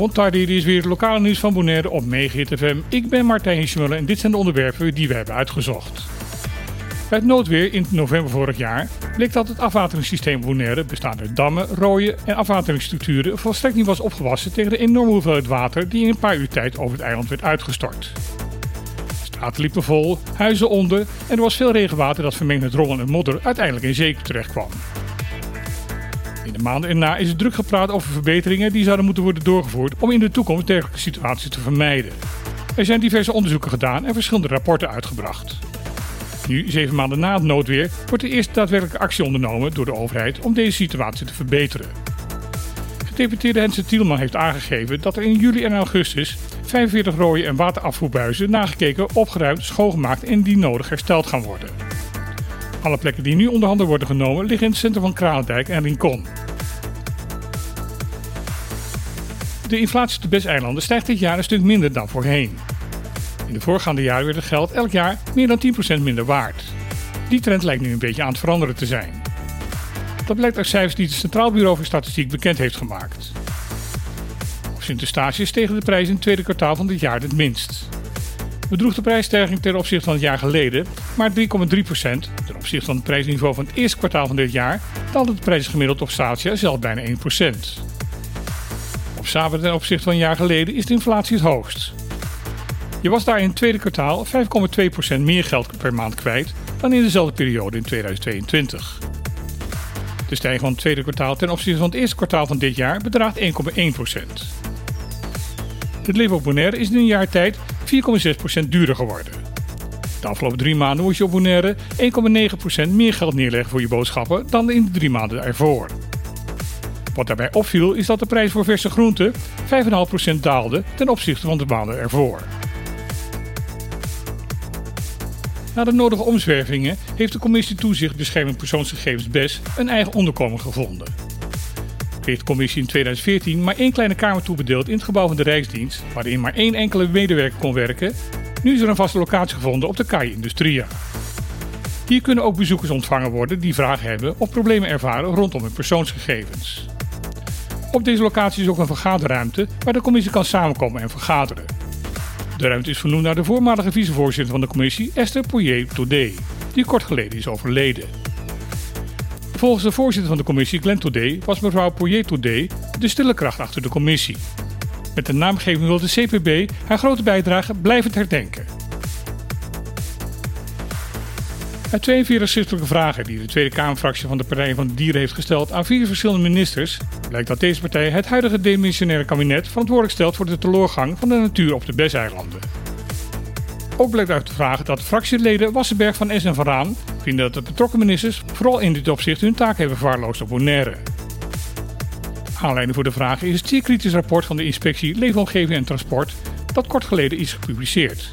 Montardi is weer het lokale nieuws van Bonaire op Megahit FM. Ik ben Martijn Schmullen en dit zijn de onderwerpen die we hebben uitgezocht. Bij het noodweer in november vorig jaar bleek dat het afwateringssysteem Bonaire, bestaande uit dammen, rooien en afwateringsstructuren, volstrekt niet was opgewassen tegen de enorme hoeveelheid water die in een paar uur tijd over het eiland werd uitgestort. Straten liepen vol, huizen onder en er was veel regenwater dat vermengd met rollen en modder uiteindelijk in zee terecht kwam. In de maanden erna is er druk gepraat over verbeteringen die zouden moeten worden doorgevoerd om in de toekomst dergelijke situaties te vermijden. Er zijn diverse onderzoeken gedaan en verschillende rapporten uitgebracht. Nu, zeven maanden na het noodweer, wordt de eerste daadwerkelijke actie ondernomen door de overheid om deze situatie te verbeteren. Gedeputeerde Hense Tielman heeft aangegeven dat er in juli en augustus 45 rode en waterafvoerbuizen nagekeken, opgeruimd, schoongemaakt en die nodig hersteld gaan worden. Alle plekken die nu onder handen worden genomen liggen in het centrum van Kralendijk en Rincon. De inflatie op de Bes-eilanden stijgt dit jaar een stuk minder dan voorheen. In de voorgaande jaren werd het geld elk jaar meer dan 10% minder waard. Die trend lijkt nu een beetje aan het veranderen te zijn. Dat blijkt uit cijfers die het Centraal Bureau voor Statistiek bekend heeft gemaakt. Op Sint-Eustatius stegen de prijzen in het tweede kwartaal van dit jaar het minst. Bedroeg de prijsstijging ten opzichte van het jaar geleden maar 3,3%. Ten opzichte van het prijsniveau van het eerste kwartaal van dit jaar daalde de prijs gemiddeld op Statia zelfs bijna 1%. Op Samen ten opzichte van een jaar geleden is de inflatie het hoogst. Je was daar in het tweede kwartaal 5,2% meer geld per maand kwijt dan in dezelfde periode in 2022. De stijging van het tweede kwartaal ten opzichte van het eerste kwartaal van dit jaar bedraagt 1,1%. Het leven op Bonaire is in een jaar tijd 4,6% duurder geworden. De afgelopen drie maanden moest je op Bonaire 1,9% meer geld neerleggen voor je boodschappen dan in de drie maanden ervoor. Wat daarbij opviel is dat de prijs voor verse groenten 5,5% daalde ten opzichte van de maanden ervoor. Na de nodige omzwervingen heeft de Commissie Toezicht Bescherming Persoonsgegevens BES een eigen onderkomen gevonden. Kreeg de commissie in 2014 maar één kleine kamer toebedeeld in het gebouw van de Rijksdienst, waarin maar één enkele medewerker kon werken. Nu is er een vaste locatie gevonden op de Kai Industria. Hier kunnen ook bezoekers ontvangen worden die vragen hebben of problemen ervaren rondom hun persoonsgegevens. Op deze locatie is ook een vergaderruimte waar de commissie kan samenkomen en vergaderen. De ruimte is vernoemd naar de voormalige vicevoorzitter van de commissie, Esther Poirier-Todé, die kort geleden is overleden. Volgens de voorzitter van de commissie, Glenn Todé, was mevrouw Poirier-Todé de stille kracht achter de commissie. Met de naamgeving wil de CPB haar grote bijdrage blijvend herdenken. Uit 42 schriftelijke vragen die de Tweede Kamerfractie van de Partij van de Dieren heeft gesteld aan vier verschillende ministers, blijkt dat deze partij het huidige demissionaire kabinet verantwoordelijk stelt voor de teleurgang van de natuur op de Besseilanden. Ook blijkt uit de vragen dat fractieleden Wassenberg van S en Van Raan vinden dat de betrokken ministers vooral in dit opzicht hun taak hebben verwaarloosd op Bonaire. Aanleiding voor de vragen is het zeer kritisch rapport van de inspectie Leefomgeving en Transport dat kort geleden is gepubliceerd.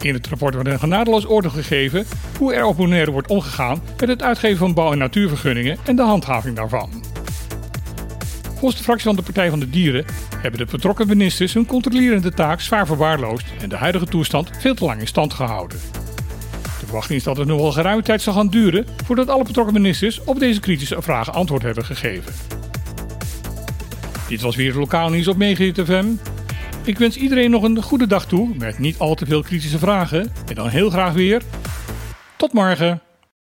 In het rapport wordt een genadeloos oordeel gegeven hoe er op Bonaire wordt omgegaan met het uitgeven van bouw- en natuurvergunningen en de handhaving daarvan. Volgens de fractie van de Partij van de Dieren hebben de betrokken ministers hun controlerende taak zwaar verwaarloosd en de huidige toestand veel te lang in stand gehouden. De verwachting is dat het nog wel geruime tijd zal gaan duren voordat alle betrokken ministers op deze kritische vragen antwoord hebben gegeven. Dit was weer het lokaal nieuws op Megahit FM. Ik wens iedereen nog een goede dag toe met niet al te veel kritische vragen en dan heel graag weer. Tot morgen!